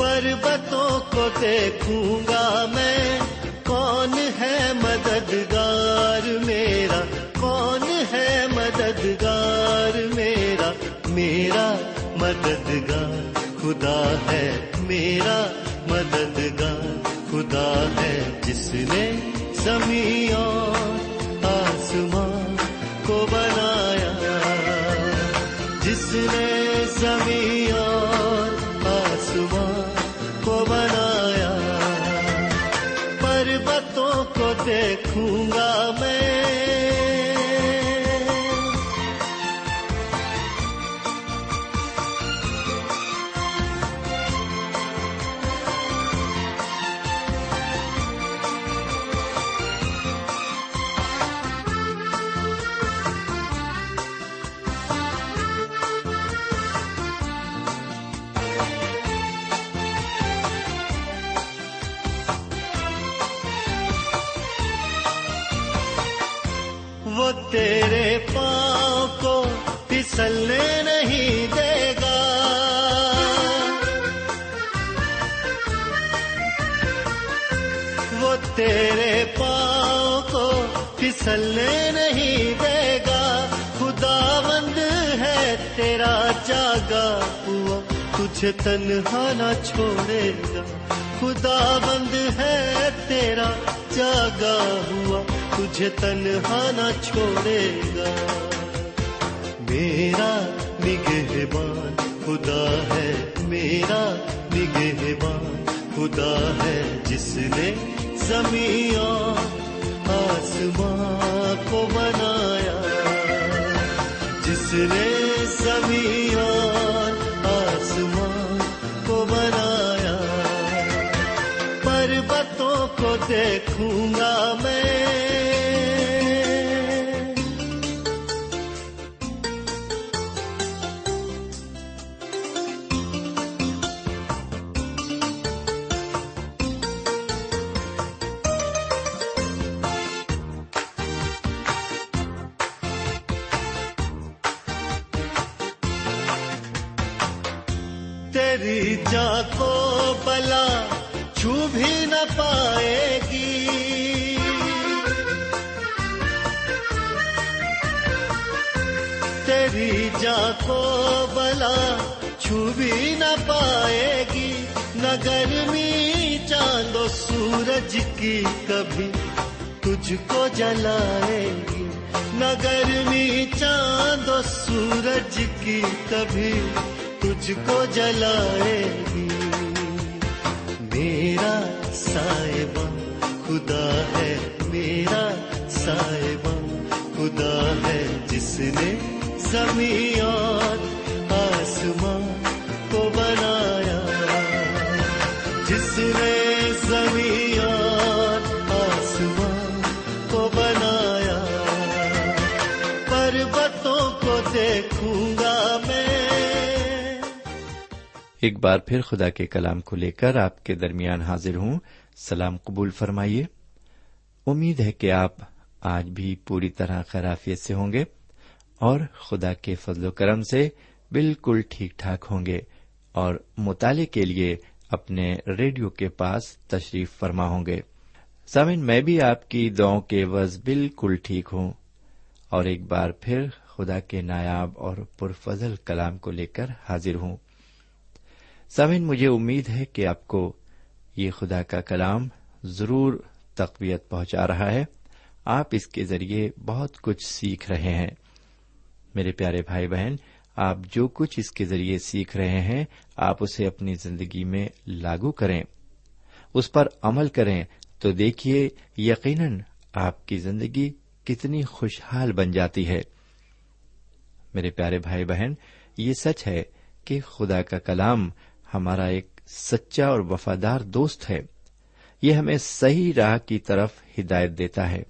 پربتوں کو دیکھوں گا میں۔ کون ہے مددگار میرا؟ کون ہے مددگار میرا؟ میرا مددگار خدا ہے، میرا مددگار خدا ہے۔ جس نے زمین آسمان کو بنایا۔ جس نے زمین دیکھوں گا میں۔ تجھے تنہا نہ چھوڑے گا۔ خدا بند ہے تیرا، جاگا ہوا۔ تجھے تنہا نہ چھوڑے گا۔ میرا نگہبان، خدا ہے میرا نگہبان۔ خدا ہے جس نے زمین آسمان کو بنایا۔ جس نے زمین دیکھوں گا میں گرمی چاند و سورج کی کبھی تجھ کو جلائے گی۔ میرا سائبہ خدا ہے، میرا سائبہ خدا ہے جس نے زمین آسمان کو بنایا ایک بار پھر خدا کے کلام کو لے کر آپ کے درمیان حاضر ہوں۔ سلام قبول فرمائیے۔ امید ہے کہ آپ آج بھی پوری طرح خرافیت سے ہوں گے اور خدا کے فضل و کرم سے بالکل ٹھیک ٹھاک ہوں گے اور مطالعے کے لیے اپنے ریڈیو کے پاس تشریف فرما ہوں گے۔ سمن میں بھی آپ کی دعاؤں کے وز بالکل ٹھیک ہوں اور ایک بار پھر خدا کے نایاب اور پرفضل کلام کو لے کر حاضر ہوں۔ سمن مجھے امید ہے کہ آپ کو یہ خدا کا کلام ضرور تقویت پہنچا رہا ہے۔ آپ اس کے ذریعے بہت کچھ سیکھ رہے ہیں۔ میرے پیارے بھائی بہن، آپ جو کچھ اس کے ذریعے سیکھ رہے ہیں، آپ اسے اپنی زندگی میں لاگو کریں۔ اس پر عمل کریں۔ تو دیکھیے، یقیناً آپ کی زندگی کتنی خوشحال بن جاتی ہے۔ میرے پیارے بھائی بہن، یہ سچ ہے کہ خدا کا کلام ہمارا ایک سچا اور وفادار دوست ہے۔ یہ ہمیں صحیح راہ کی طرف ہدایت دیتا ہے۔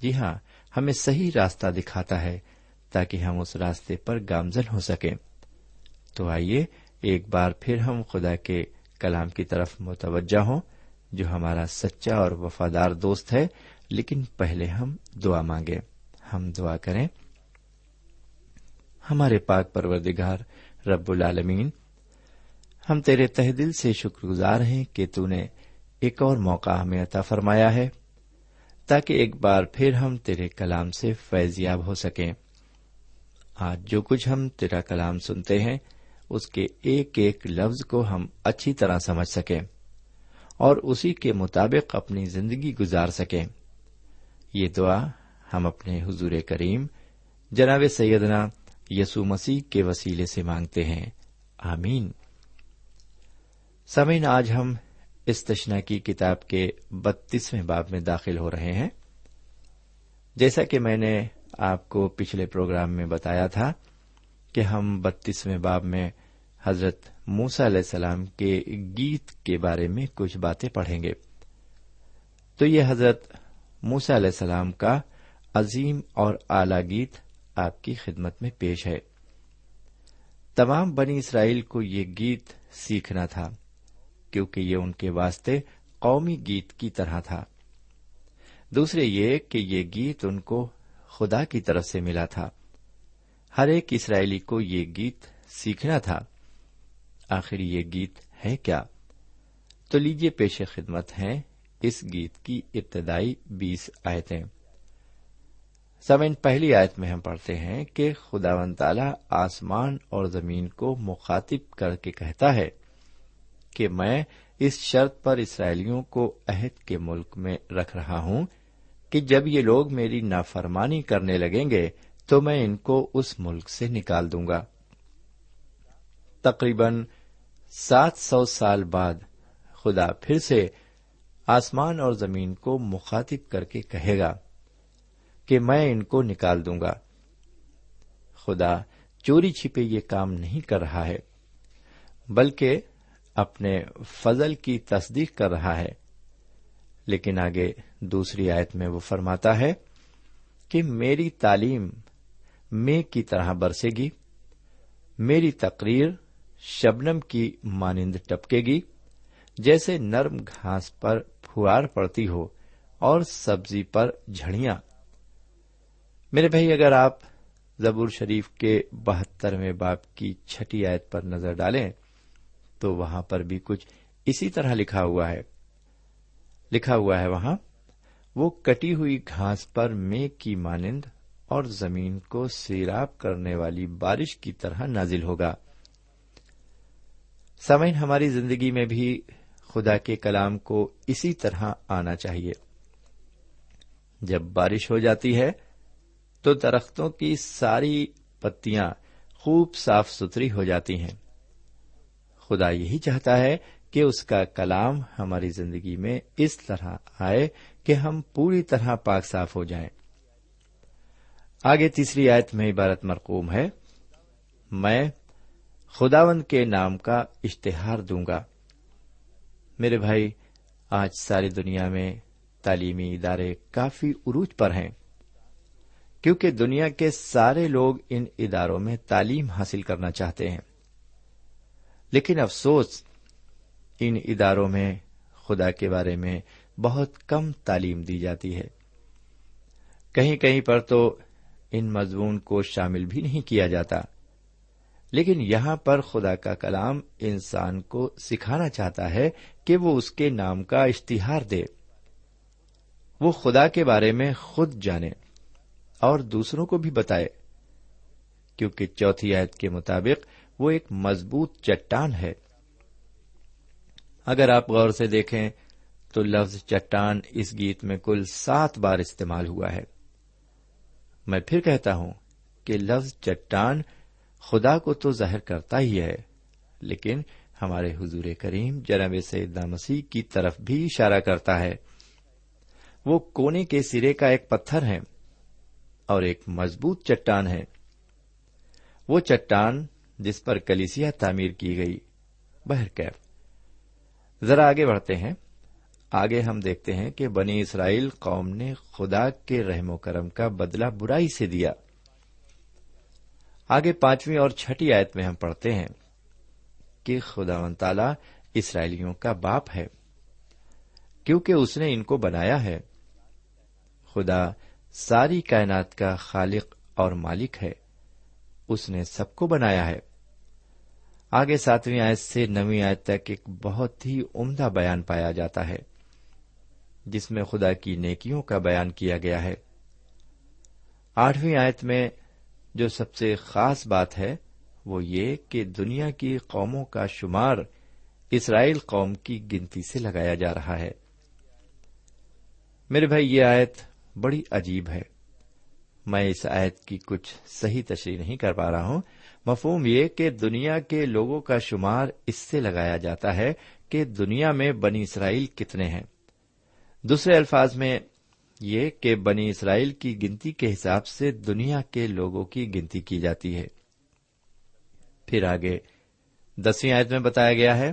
جی ہاں ہمیں صحیح راستہ دکھاتا ہے تاکہ ہم اس راستے پر گامزن ہو سکیں۔ تو آئیے ایک بار پھر ہم خدا کے کلام کی طرف متوجہ ہوں، جو ہمارا سچا اور وفادار دوست ہے۔ لیکن پہلے ہم دعا مانگے ہم دعا کریں۔ ہمارے پاک پروردگار رب العالمین ہم تیرے تہ دل سے شکر گزار ہیں کہ تو نے ایک اور موقع ہمیں عطا فرمایا ہے، تاکہ ایک بار پھر ہم تیرے کلام سے فیضیاب ہو سکیں۔ آج جو کچھ ہم تیرا کلام سنتے ہیں، اس کے ایک ایک لفظ کو ہم اچھی طرح سمجھ سکیں اور اسی کے مطابق اپنی زندگی گزار سکیں۔ یہ دعا ہم اپنے حضور کریم، جناب سیدنا یسو مسیح کے وسیلے سے مانگتے ہیں۔ آمین۔ سمین آج ہم اس تشنا کی کتاب کے بتیسویں باب میں داخل ہو رہے ہیں۔ جیسا کہ میں نے آپ کو پچھلے پروگرام میں بتایا تھا کہ ہم بتیسویں باب میں حضرت موسا علیہ السلام کے گیت کے بارے میں کچھ باتیں پڑھیں گے۔ تو یہ حضرت موسا علیہ السلام کا عظیم اور اعلی گیت آپ کی خدمت میں پیش ہے۔ تمام بنی اسرائیل کو یہ گیت سیکھنا تھا۔ کیونکہ یہ ان کے واسطے قومی گیت کی طرح تھا۔ دوسرے یہ کہ یہ گیت ان کو خدا کی طرف سے ملا تھا۔ ہر ایک اسرائیلی کو یہ گیت سیکھنا تھا۔ آخر یہ گیت ہے کیا؟ تو لیجیے پیش خدمت ہیں اس گیت کی ابتدائی بیس آیتیں۔ سمن پہلی آیت میں ہم پڑھتے ہیں کہ خدا و تعالی آسمان اور زمین کو مخاطب کر کے کہتا ہے۔ کہ میں اس شرط پر اسرائیلیوں کو عہد کے ملک میں رکھ رہا ہوں کہ جب یہ لوگ میری نافرمانی کرنے لگیں گے تو میں ان کو اس ملک سے نکال دوں گا۔ تقریباً سات سو سال بعد خدا پھر سے آسمان اور زمین کو مخاطب کر کے کہے گا کہ میں ان کو نکال دوں گا۔ خدا چوری چھپے یہ کام نہیں کر رہا ہے، بلکہ اپنے فضل کی تصدیق کر رہا ہے۔ لیکن آگے دوسری آیت میں وہ فرماتا ہے کہ میری تعلیم میں کی طرح برسے گی، میری تقریر شبنم کی مانند ٹپکے گی، جیسے نرم گھاس پر پھوار پڑتی ہو اور سبزی پر جھڑیاں۔ میرے بھائی، اگر آپ زبور شریف کے بہترویں باپ کی چھٹی آیت پر نظر ڈالیں تو وہاں پر بھی کچھ اسی طرح لکھا ہوا ہے۔ لکھا ہوا ہے وہاں، وہ کٹی ہوئی گھاس پر میگ کی مانند اور زمین کو سیراب کرنے والی بارش کی طرح نازل ہوگا۔ سمین ہماری زندگی میں بھی خدا کے کلام کو اسی طرح آنا چاہیے۔ جب بارش ہو جاتی ہے تو درختوں کی ساری پتیاں خوب صاف ستھری ہو جاتی ہیں۔ خدا یہی چاہتا ہے کہ اس کا کلام ہماری زندگی میں اس طرح آئے کہ ہم پوری طرح پاک صاف ہو جائیں۔ آگے تیسری آیت میں عبارت مرقوم ہے۔ میں خداون کے نام کا اشتہار دوں گا۔ میرے بھائی، آج ساری دنیا میں تعلیمی ادارے کافی عروج پر ہیں۔ کیونکہ دنیا کے سارے لوگ ان اداروں میں تعلیم حاصل کرنا چاہتے ہیں۔ لیکن افسوس ان اداروں میں، خدا کے بارے میں بہت کم تعلیم دی جاتی ہے۔ کہیں کہیں پر تو ان مضمون کو شامل بھی نہیں کیا جاتا۔ لیکن یہاں پر خدا کا کلام انسان کو سکھانا چاہتا ہے کہ وہ اس کے نام کا اشتہار دے۔ وہ خدا کے بارے میں خود جانے اور دوسروں کو بھی بتائے۔ کیونکہ چوتھی آیت کے مطابق وہ ایک مضبوط چٹان ہے۔ اگر آپ غور سے دیکھیں تو لفظ چٹان اس گیت میں کل سات بار استعمال ہوا ہے۔ میں پھر کہتا ہوں کہ لفظ چٹان خدا کو تو ظاہر کرتا ہی ہے، لیکن ہمارے حضور کریم جناب سیدنا مسیح کی طرف بھی اشارہ کرتا ہے۔ وہ کونے کے سرے کا ایک پتھر ہے اور ایک مضبوط چٹان ہے۔ وہ چٹان جس پر کلیسیا تعمیر کی گئی۔ بہرکیف ذرا آگے بڑھتے ہیں۔ آگے ہم دیکھتے ہیں کہ بنی اسرائیل قوم نے خدا کے رحم و کرم کا بدلہ برائی سے دیا۔ آگے پانچویں اور چھٹی آیت میں ہم پڑھتے ہیں کہ خدا و تعالی اسرائیلیوں کا باپ ہے۔ کیونکہ اس نے ان کو بنایا ہے۔ خدا ساری کائنات کا خالق اور مالک ہے۔ اس نے سب کو بنایا ہے۔ آگے ساتویں آیت سے نویں آیت تک ایک بہت ہی عمدہ بیان پایا جاتا ہے، جس میں خدا کی نیکیوں کا بیان کیا گیا ہے۔ آٹھویں آیت میں جو سب سے خاص بات ہے، وہ یہ کہ دنیا کی قوموں کا شمار اسرائیل قوم کی گنتی سے لگایا جا رہا ہے۔ میرے بھائی، یہ آیت بڑی عجیب ہے۔ میں اس آیت کی کچھ صحیح تشریح نہیں کر پا رہا ہوں مفہوم یہ کہ دنیا کے لوگوں کا شمار اس سے لگایا جاتا ہے کہ دنیا میں بنی اسرائیل کتنے ہیں۔ دوسرے الفاظ میں یہ کہ بنی اسرائیل کی گنتی کے حساب سے دنیا کے لوگوں کی گنتی کی جاتی ہے۔ پھر آگے دسویں آیت میں بتایا گیا ہے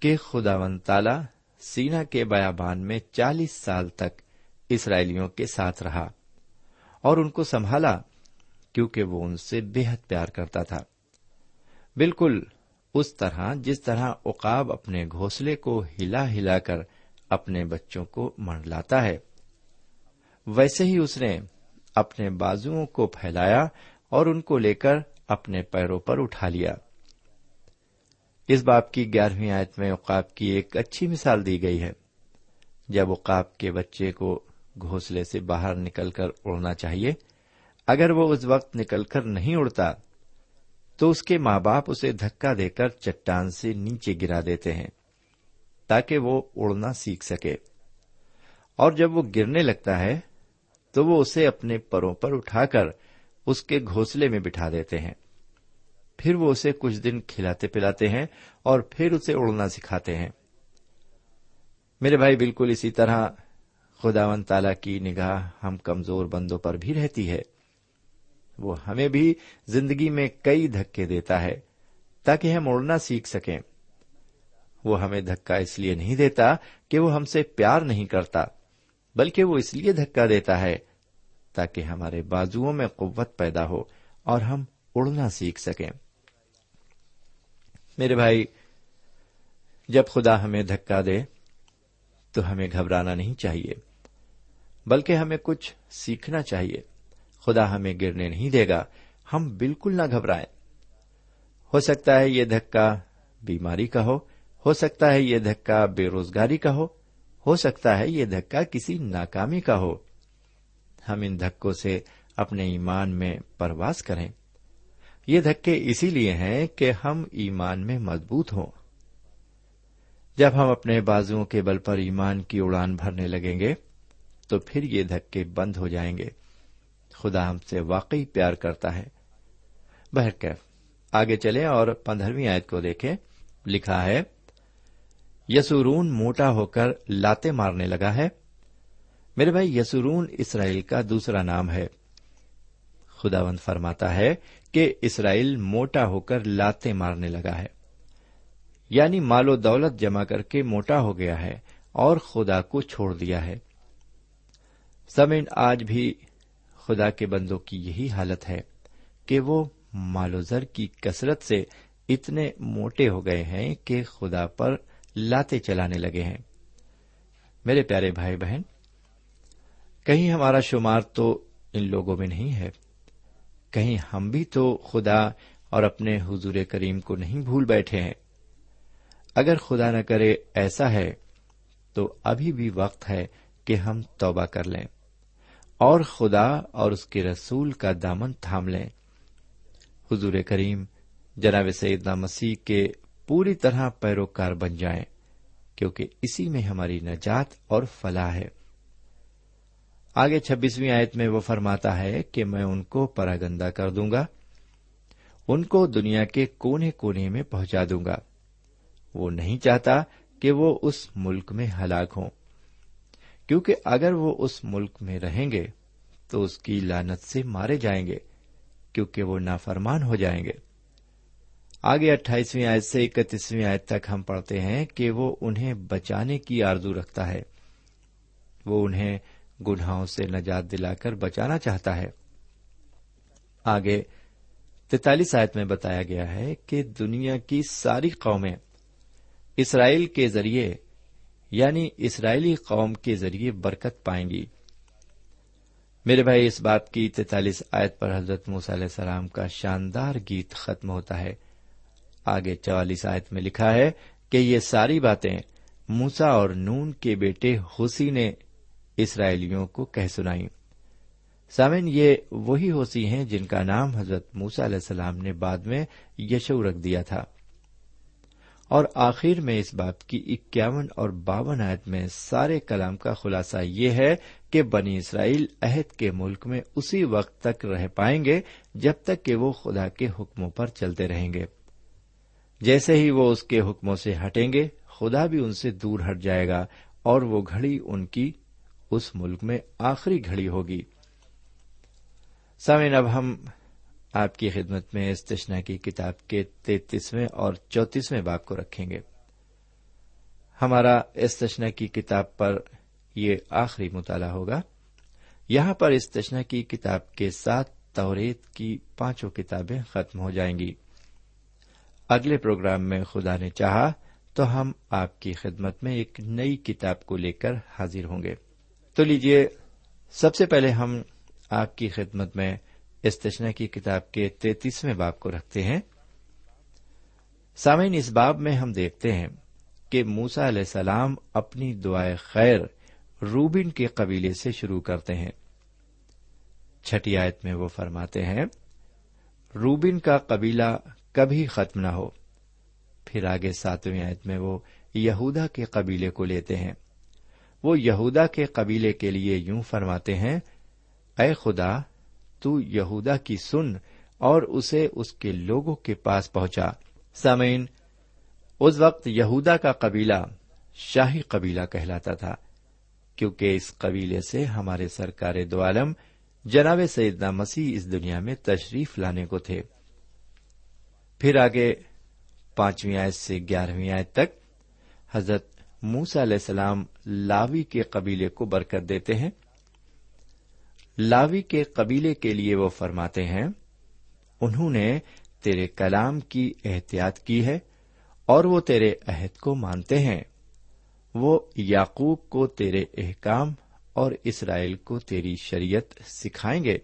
کہ خدا ون تالا سینا کے بیابان میں چالیس سال تک اسرائیلیوں کے ساتھ رہا اور ان کو سنبھالا۔ کیونکہ وہ ان سے بے حد پیار کرتا تھا۔ بالکل اس طرح جس طرح اقاب اپنے گھونسلے کو ہلا ہلا کر اپنے بچوں کو منڈلاتا ہے، ویسے ہی اس نے اپنے بازو کو پھیلایا اور ان کو لے کر اپنے پیروں پر اٹھا لیا۔ اس باپ کی گیارہویں آیت میں اوقاب کی ایک اچھی مثال دی گئی ہے۔ جب اوقاب کے بچے کو گھونسلے سے باہر نکل کر اڑنا چاہیے اگر وہ اس وقت نکل کر نہیں اڑتا، تو اس کے ماں باپ اسے دھکا دے کر چٹان سے نیچے گرا دیتے ہیں تاکہ وہ اڑنا سیکھ سکے۔ اور جب وہ گرنے لگتا ہے، تو وہ اسے اپنے پروں پر اٹھا کر اس کے گھونسلے میں بٹھا دیتے ہیں۔ پھر وہ اسے کچھ دن کھلاتے پلاتے ہیں اور پھر اسے اڑنا سکھاتے ہیں۔ میرے بھائی، بالکل اسی طرح خدا و تعالی کی نگاہ ہم کمزور بندوں پر بھی رہتی ہے۔ وہ ہمیں بھی زندگی میں کئی دھکے دیتا ہے تاکہ ہم اڑنا سیکھ سکیں۔ وہ ہمیں دھکا اس لیے نہیں دیتا کہ وہ ہم سے پیار نہیں کرتا، بلکہ وہ اس لیے دھکا دیتا ہے تاکہ ہمارے بازو میں قوت پیدا ہو اور ہم اڑنا سیکھ سکیں۔ میرے بھائی، جب خدا ہمیں دھکا دے تو ہمیں گھبرانا نہیں چاہیے، بلکہ ہمیں کچھ سیکھنا چاہیے۔ خدا ہمیں گرنے نہیں دے گا، ہم بالکل نہ گھبرائیں۔ ہو سکتا ہے یہ دھکا بیماری کا ہو ہو سکتا ہے یہ دھکا بے روزگاری کا ہو ہو سکتا ہے یہ دھکا کسی ناکامی کا ہو۔ ہم ان دھکوں سے اپنے ایمان میں پرواز کریں۔ یہ دھکے اسی لیے ہیں کہ ہم ایمان میں مضبوط ہوں۔ جب ہم اپنے بازو کے بل پر ایمان کی اڑان بھرنے لگیں گے، تو پھر یہ دھکے بند ہو جائیں گے۔ خدا ہم سے واقعی پیار کرتا ہے۔ بہرکیف، آگے چلیں اور پندرہویں آیت کو دیکھیں۔ لکھا ہے، یسورون موٹا ہو کر لاتے مارنے لگا ہے۔ میرے بھائی، یسورون اسرائیل کا دوسرا نام ہے۔ خداوند فرماتا ہے کہ اسرائیل موٹا ہو کر لاتے مارنے لگا ہے۔ یعنی مال و دولت جمع کر کے موٹا ہو گیا ہے اور خدا کو چھوڑ دیا ہے۔ سمین آج بھی خدا کے بندوں کی یہی حالت ہے کہ وہ مال و زر کی کثرت سے اتنے موٹے ہو گئے ہیں کہ خدا پر لاتے چلانے لگے ہیں۔ میرے پیارے بھائی بہن، کہیں ہمارا شمار تو ان لوگوں میں نہیں ہے، کہیں ہم بھی تو خدا اور اپنے حضور کریم کو نہیں بھول بیٹھے ہیں۔ اگر خدا نہ کرے ایسا ہے تو ابھی بھی وقت ہے کہ ہم توبہ کر لیں۔ اور خدا اور اس کے رسول کا دامن تھام لیں۔ حضور کریم جناب سیدنا مسیح کے پوری طرح پیروکار بن جائیں، کیونکہ اسی میں ہماری نجات اور فلاح ہے۔ آگے چھبیسویں آیت میں وہ فرماتا ہے کہ میں ان کو پراگندا کر دوں گا، ان کو دنیا کے کونے کونے میں پہنچا دوں گا۔ وہ نہیں چاہتا کہ وہ اس ملک میں ہلاک ہوں۔ کیونکہ اگر وہ اس ملک میں رہیں گے تو اس کی لانت سے مارے جائیں گے، کیونکہ وہ نافرمان ہو جائیں گے۔ آگے اٹھائیسویں آیت سے اکتیسویں آیت تک ہم پڑھتے ہیں کہ وہ انہیں بچانے کی آرزو رکھتا ہے۔ وہ انہیں گناہوں سے نجات دلا کر بچانا چاہتا ہے۔ آگے تینتالیس آیت میں بتایا گیا ہے کہ دنیا کی ساری قومیں اسرائیل کے ذریعے یعنی اسرائیلی قوم کے ذریعے برکت پائیں گی۔ میرے بھائی، اس بات کی تینتالیس آیت پر حضرت موس علیہ السلام کا شاندار گیت ختم ہوتا ہے۔ آگے چوالیس آیت میں لکھا ہے کہ یہ ساری باتیں موسا اور نون کے بیٹے حسی نے اسرائیلیوں کو کہہ سنائی۔ سامن یہ وہی ہوسی ہیں جن کا نام حضرت موسا علیہ السلام نے بعد میں یشو رکھ دیا تھا۔ اور آخر میں اس بات کی اکیاون اور باون آیت میں سارے کلام کا خلاصہ یہ ہے کہ بنی اسرائیل عہد کے ملک میں اسی وقت تک رہ پائیں گے جب تک کہ وہ خدا کے حکموں پر چلتے رہیں گے۔ جیسے ہی وہ اس کے حکموں سے ہٹیں گے، خدا بھی ان سے دور ہٹ جائے گا اور وہ گھڑی ان کی اس ملک میں آخری گھڑی ہوگی۔ سامعین، اب ہم آپ کی خدمت میں استشنا کی کتاب کے تینتیسویں اور چوتیسویں باغ کو رکھیں گے۔ ہمارا استشنا کی کتاب پر یہ آخری مطالعہ ہوگا۔ یہاں پر استشنا کی کتاب کے ساتھ توریت کی پانچوں کتابیں ختم ہو جائیں گی۔ اگلے پروگرام میں خدا نے چاہا تو ہم آپ کی خدمت میں ایک نئی کتاب کو لے کر حاضر ہوں گے۔ تو لیجیے سب سے پہلے ہم آپ کی خدمت میں استشنا کی کتاب کے تینتیسویں باب کو رکھتے ہیں۔ سامعین، اس باب میں ہم دیکھتے ہیں کہ موسا علیہ السلام اپنی دعائیں خیر روبن کے قبیلے سے شروع کرتے ہیں۔ چھٹی آیت میں وہ فرماتے ہیں روبن کا قبیلہ کبھی ختم نہ ہو۔ پھر آگے ساتویں آیت میں وہ یہودا کے قبیلے کو لیتے ہیں۔ وہ یہودا کے قبیلے کے لیے یوں فرماتے ہیں، اے خدا تو یہودا کی سن اور اسے اس کے لوگوں کے پاس پہنچا۔ سامعین، اس وقت یہودا کا قبیلہ شاہی قبیلہ کہلاتا تھا، کیونکہ اس قبیلے سے ہمارے سرکار دو عالم جناب سیدنا مسیح اس دنیا میں تشریف لانے کو تھے۔ پھر آگے پانچویں آیت سے گیارہویں آیت تک حضرت موسا علیہ السلام لاوی کے قبیلے کو برکت دیتے ہیں۔ لاوی کے قبیلے کے لیے وہ فرماتے ہیں، انہوں نے تیرے کلام کی احتیاط کی ہے اور وہ تیرے عہد کو مانتے ہیں۔ وہ یعقوب کو تیرے احکام اور اسرائیل کو تیری شریعت سکھائیں گے۔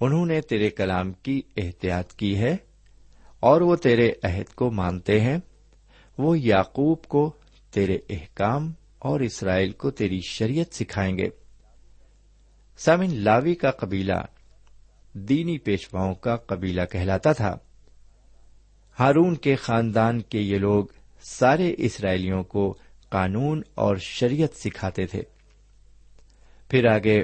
انہوں نے تیرے کلام کی احتیاط کی ہے اور وہ تیرے عہد کو مانتے ہیں۔ وہ یعقوب کو تیرے احکام اور اسرائیل کو تیری شریعت سکھائیں گے۔ سامن لاوی کا قبیلہ دینی پیشواؤں کا قبیلہ کہلاتا تھا۔ ہارون کے خاندان کے یہ لوگ سارے اسرائیلیوں کو قانون اور شریعت سکھاتے تھے۔ پھر آگے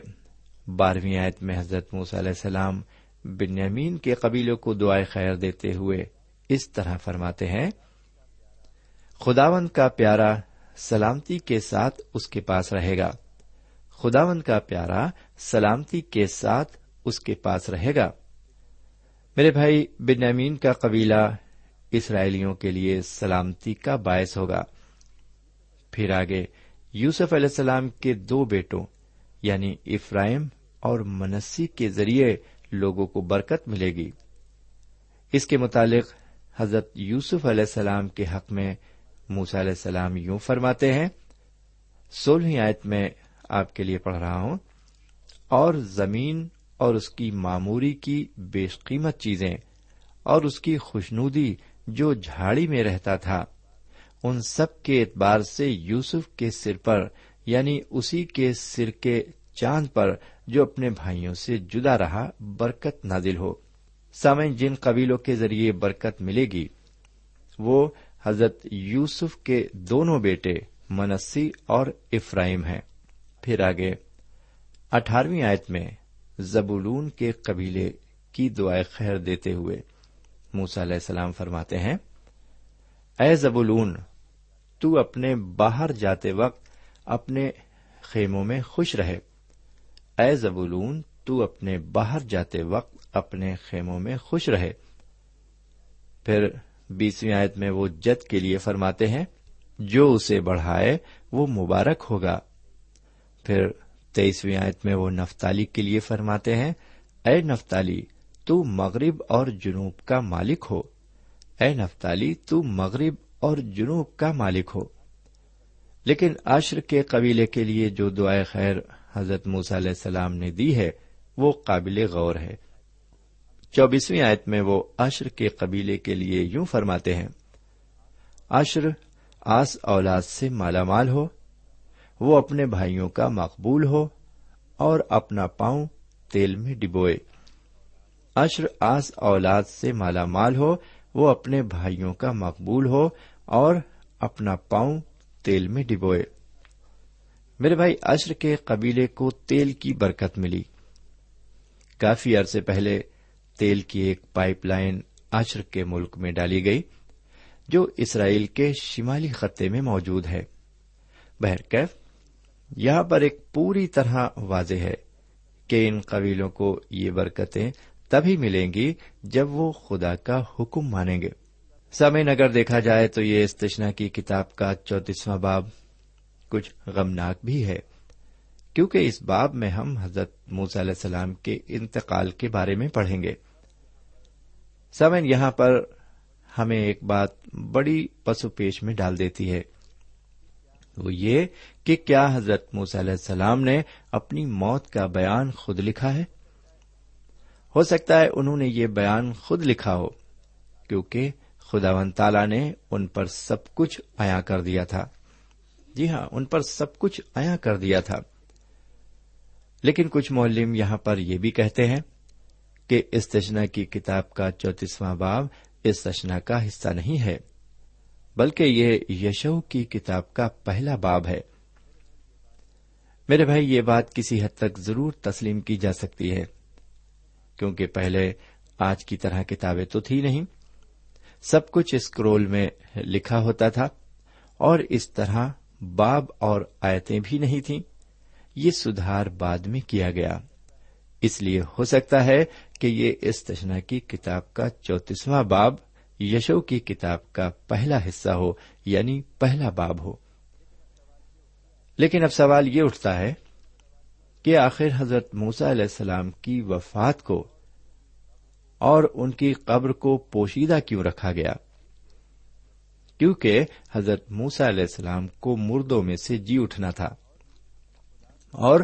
بارہویں آیت میں حضرت موس علیہ السلام بنیامین کے قبیلوں کو دعائیں خیر دیتے ہوئے اس طرح فرماتے ہیں خداون کا پیارا سلامتی کے ساتھ اس کے پاس رہے گا۔ خداون کا پیارا سلامتی کے ساتھ اس کے پاس رہے گا۔ میرے بھائی، بنیامین کا قبیلہ اسرائیلیوں کے لیے سلامتی کا باعث ہوگا۔ پھر آگے یوسف علیہ السلام کے دو بیٹوں یعنی افرائم اور منسی کے ذریعے لوگوں کو برکت ملے گی۔ اس کے متعلق حضرت یوسف علیہ السلام کے حق میں موسا علیہ السلام یوں فرماتے ہیں، سولہویں آیت میں آپ کے لیے پڑھ رہا ہوں۔ اور زمین اور اس کی معموری کی بیش قیمت چیزیں اور اس کی خوشنودی جو جھاڑی میں رہتا تھا، ان سب کے اعتبار سے یوسف کے سر پر یعنی اسی کے سر کے چاند پر جو اپنے بھائیوں سے جدا رہا، برکت نازل ہو۔ سامعین، جن قبیلوں کے ذریعے برکت ملے گی، وہ حضرت یوسف کے دونوں بیٹے منسی اور افراہیم ہیں۔ پھر آگے اٹھارہویں آیت میں زبولون کے قبیلے کی دعائیں خیر دیتے ہوئے موسا علیہ السلام فرماتے ہیں، اے زبولون، تو اپنے باہر جاتے وقت اپنے خیموں میں خوش رہے۔ اے زبولون، تو اپنے باہر جاتے وقت اپنے خیموں میں خوش رہے۔ پھر بیسویں آیت میں وہ جد کے لیے فرماتے ہیں، جو اسے بڑھائے وہ مبارک ہوگا۔ پھر تیئیسویں آیت میں وہ نفتالی کے لیے فرماتے ہیں، اے نفتالی، تو مغرب اور جنوب کا مالک ہو۔ اے نفتالی، تو مغرب اور جنوب کا مالک ہو۔ لیکن عشر کے قبیلے کے لیے جو دعائیں خیر حضرت موس علیہ السلام نے دی ہے، وہ قابل غور ہے۔ چوبیسویں آیت میں وہ عشر کے قبیلے کے لیے یوں فرماتے ہیں، عشر آس اولاد سے مالا مال ہو وہ اپنے بھائیوں کا مقبول ہو اور اپنا پاؤں تیل میں ڈبوئے۔ عشر آس اولاد سے مالا مال ہو، وہ اپنے بھائیوں کا مقبول ہو اور اپنا پاؤں تیل میں ڈبوئے۔ میرے بھائی اشر کے قبیلے کو تیل کی برکت ملی۔ کافی عرصے پہلے تیل کی ایک پائپ لائن اشر کے ملک میں ڈالی گئی، جو اسرائیل کے شمالی خطے میں موجود ہے۔ بہرکیف یہاں پر ایک پوری طرح واضح ہے کہ ان قبیلوں کو یہ برکتیں تبھی ملیں گی جب وہ خدا کا حکم مانیں گے۔ سمے اگر دیکھا جائے تو یہ استشنا کی کتاب کا چوتیسواں باب کچھ غمناک بھی ہے، کیونکہ اس باب میں ہم حضرت موسی علیہ السلام کے انتقال کے بارے میں پڑھیں گے۔ سمن یہاں پر ہمیں ایک بات بڑی پسو پیش میں ڈال دیتی ہے۔ وہ یہ کہ کیا حضرت موسی علیہ السلام نے اپنی موت کا بیان خود لکھا ہے؟ ہو سکتا ہے انہوں نے یہ بیان خود لکھا ہو، کیونکہ خدا ون تالا نے ان پر سب کچھ آیا کر دیا تھا۔ جی ہاں ان پر سب کچھ آیا کر دیا تھا۔ لیکن کچھ مولم یہاں پر یہ بھی کہتے ہیں کہ اس تشنا کی کتاب کا چوتیسواں باب اس تشنا کا حصہ نہیں ہے۔ بلکہ یہ یشو کی کتاب کا پہلا باب ہے۔ میرے بھائی، یہ بات کسی حد تک ضرور تسلیم کی جا سکتی ہے، کیونکہ پہلے آج کی طرح کتابیں تو تھی نہیں۔ سب کچھ اسکرول میں لکھا ہوتا تھا اور اس طرح باب اور آیتیں بھی نہیں تھیں۔ یہ سدھار بعد میں کیا گیا۔ اس لیے ہو سکتا ہے کہ یہ اس تشنا کی کتاب کا چوتیسواں باب یشو کی کتاب کا پہلا حصہ ہو یعنی پہلا باب ہو۔ لیکن اب سوال یہ اٹھتا ہے کہ آخر حضرت موسا علیہ السلام کی وفات کو اور ان کی قبر کو پوشیدہ کیوں رکھا گیا؟ کیونکہ حضرت موسا علیہ السلام کو مردوں میں سے جی اٹھنا تھا۔ اور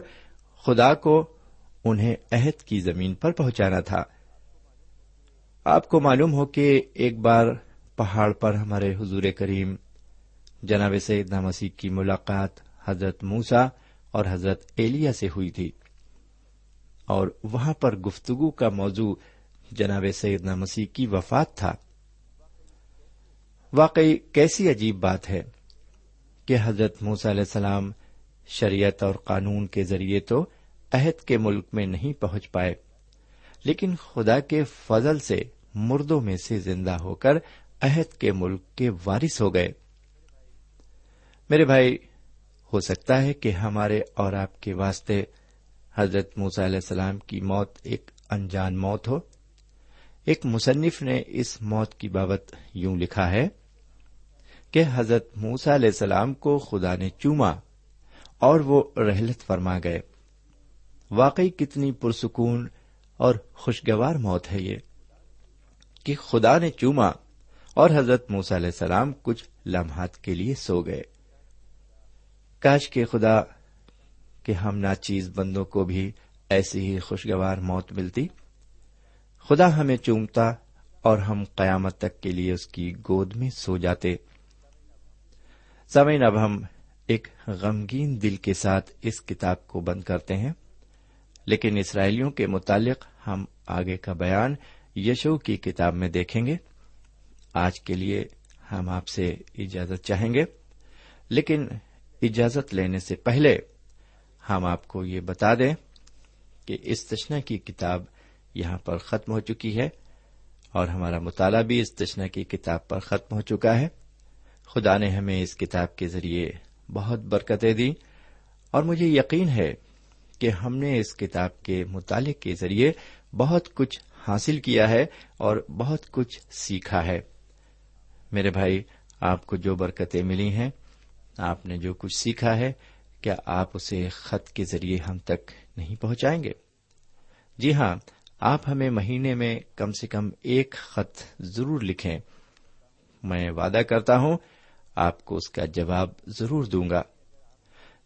خدا کو انہیں عہد کی زمین پر پہنچانا تھا۔ آپ کو معلوم ہو کہ ایک بار پہاڑ پر ہمارے حضور کریم جناب سعید مسیح کی ملاقات حضرت موسا اور حضرت ایلیا سے ہوئی تھی اور وہاں پر گفتگو کا موضوع جناب سیدنا مسیح کی وفات تھا۔ واقعی کیسی عجیب بات ہے کہ حضرت موس علیہ السلام شریعت اور قانون کے ذریعے تو عہد کے ملک میں نہیں پہنچ پائے۔ لیکن خدا کے فضل سے مردوں میں سے زندہ ہو کر عہد کے ملک کے وارث ہو گئے۔ میرے بھائی، ہو سکتا ہے کہ ہمارے اور آپ کے واسطے حضرت موسیٰ علیہ السلام کی موت ایک انجان موت ہو۔ ایک مصنف نے اس موت کی بابت یوں لکھا ہے کہ حضرت موسا علیہ السلام کو خدا نے چوما اور وہ رحلت فرما گئے۔ واقعی کتنی پرسکون اور خوشگوار موت ہے یہ کہ خدا نے چوما اور حضرت موسی علیہ السلام کچھ لمحات کے لیے سو گئے۔ کاش کے خدا کہ ہم ناچیز بندوں کو بھی ایسی ہی خوشگوار موت ملتی۔ خدا ہمیں چومتا اور ہم قیامت تک کے لیے اس کی گود میں سو جاتے۔ سمعین اب ہم ایک غمگین دل کے ساتھ اس کتاب کو بند کرتے ہیں۔ لیکن اسرائیلیوں کے متعلق ہم آگے کا بیان یشو کی کتاب میں دیکھیں گے۔ آج کے لیے ہم آپ سے اجازت چاہیں گے۔ لیکن اجازت لینے سے پہلے ہم آپ کو یہ بتا دیں کہ استشنا کی کتاب یہاں پر ختم ہو چکی ہے اور ہمارا مطالعہ بھی استشنا کی کتاب پر ختم ہو چکا ہے۔ خدا نے ہمیں اس کتاب کے ذریعے بہت برکتیں دی اور مجھے یقین ہے کہ ہم نے اس کتاب کے مطالعے کے ذریعے بہت کچھ حاصل کیا ہے اور بہت کچھ سیکھا ہے۔ میرے بھائی، آپ کو جو برکتیں ملی ہیں، آپ نے جو کچھ سیکھا ہے، کیا آپ اسے خط کے ذریعے ہم تک نہیں پہنچائیں گے؟ جی ہاں آپ ہمیں مہینے میں کم سے کم ایک خط ضرور لکھیں۔ میں وعدہ کرتا ہوں، آپ کو اس کا جواب ضرور دوں گا۔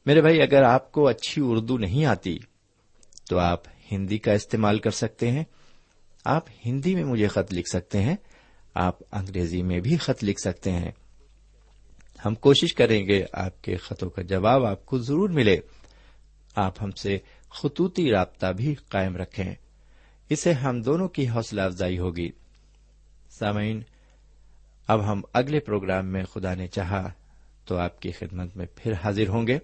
میرے بھائی، اگر آپ کو اچھی اردو نہیں آتی، تو آپ ہندی کا استعمال کر سکتے ہیں۔ آپ ہندی میں مجھے خط لکھ سکتے ہیں۔ آپ انگریزی میں بھی خط لکھ سکتے ہیں۔ ہم کوشش کریں گے آپ کے خطوں کا جواب آپ کو ضرور ملے۔ آپ ہم سے خطوطی رابطہ بھی قائم رکھیں۔ اسے ہم دونوں کی حوصلہ افزائی ہوگی۔ سامعین، اب ہم اگلے پروگرام میں خدا نے چاہا تو آپ کی خدمت میں پھر حاضر ہوں گے۔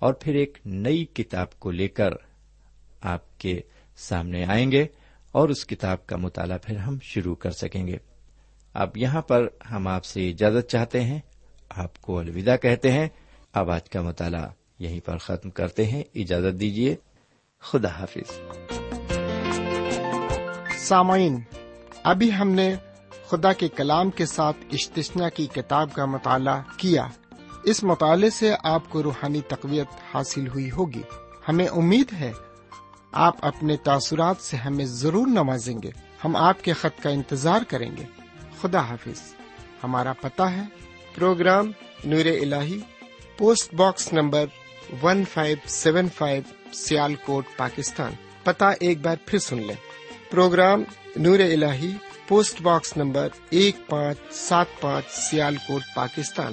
اور پھر ایک نئی کتاب کو لے کر آپ کے سامنے آئیں گے اور اس کتاب کا مطالعہ پھر ہم شروع کر سکیں گے۔ اب یہاں پر ہم آپ سے اجازت چاہتے ہیں، آپ کو الوداع کہتے ہیں۔ اب آج کا مطالعہ یہیں پر ختم کرتے ہیں۔ اجازت دیجیے۔ خدا حافظ۔ سامعین، ابھی ہم نے خدا کے کلام کے ساتھ اشتشنا کی کتاب کا مطالعہ کیا۔ اس مطالعے سے آپ کو روحانی تقویت حاصل ہوئی ہوگی۔ ہمیں امید ہے آپ اپنے تاثرات سے ہمیں ضرور نوازیں گے۔ ہم آپ کے خط کا انتظار کریں گے۔ خدا حافظ۔ ہمارا پتہ ہے۔ پروگرام نور ال post box number one five seven five Sialkot Pakistan. پتا ایک بار پھر سن لیں۔ پروگرام نور ال پوسٹ باکس نمبر ایک پانچ، سات پانچ سیال کوٹ Pakistan.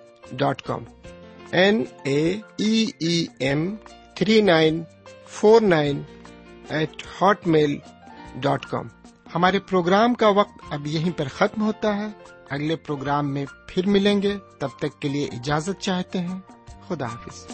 dot com N A M three nine four nine eight Hotmail dot com ہمارے پروگرام کا وقت اب یہیں پر ختم ہوتا ہے۔ اگلے پروگرام میں پھر ملیں گے۔ تب تک کے لیے اجازت چاہتے ہیں۔ خدا حافظ۔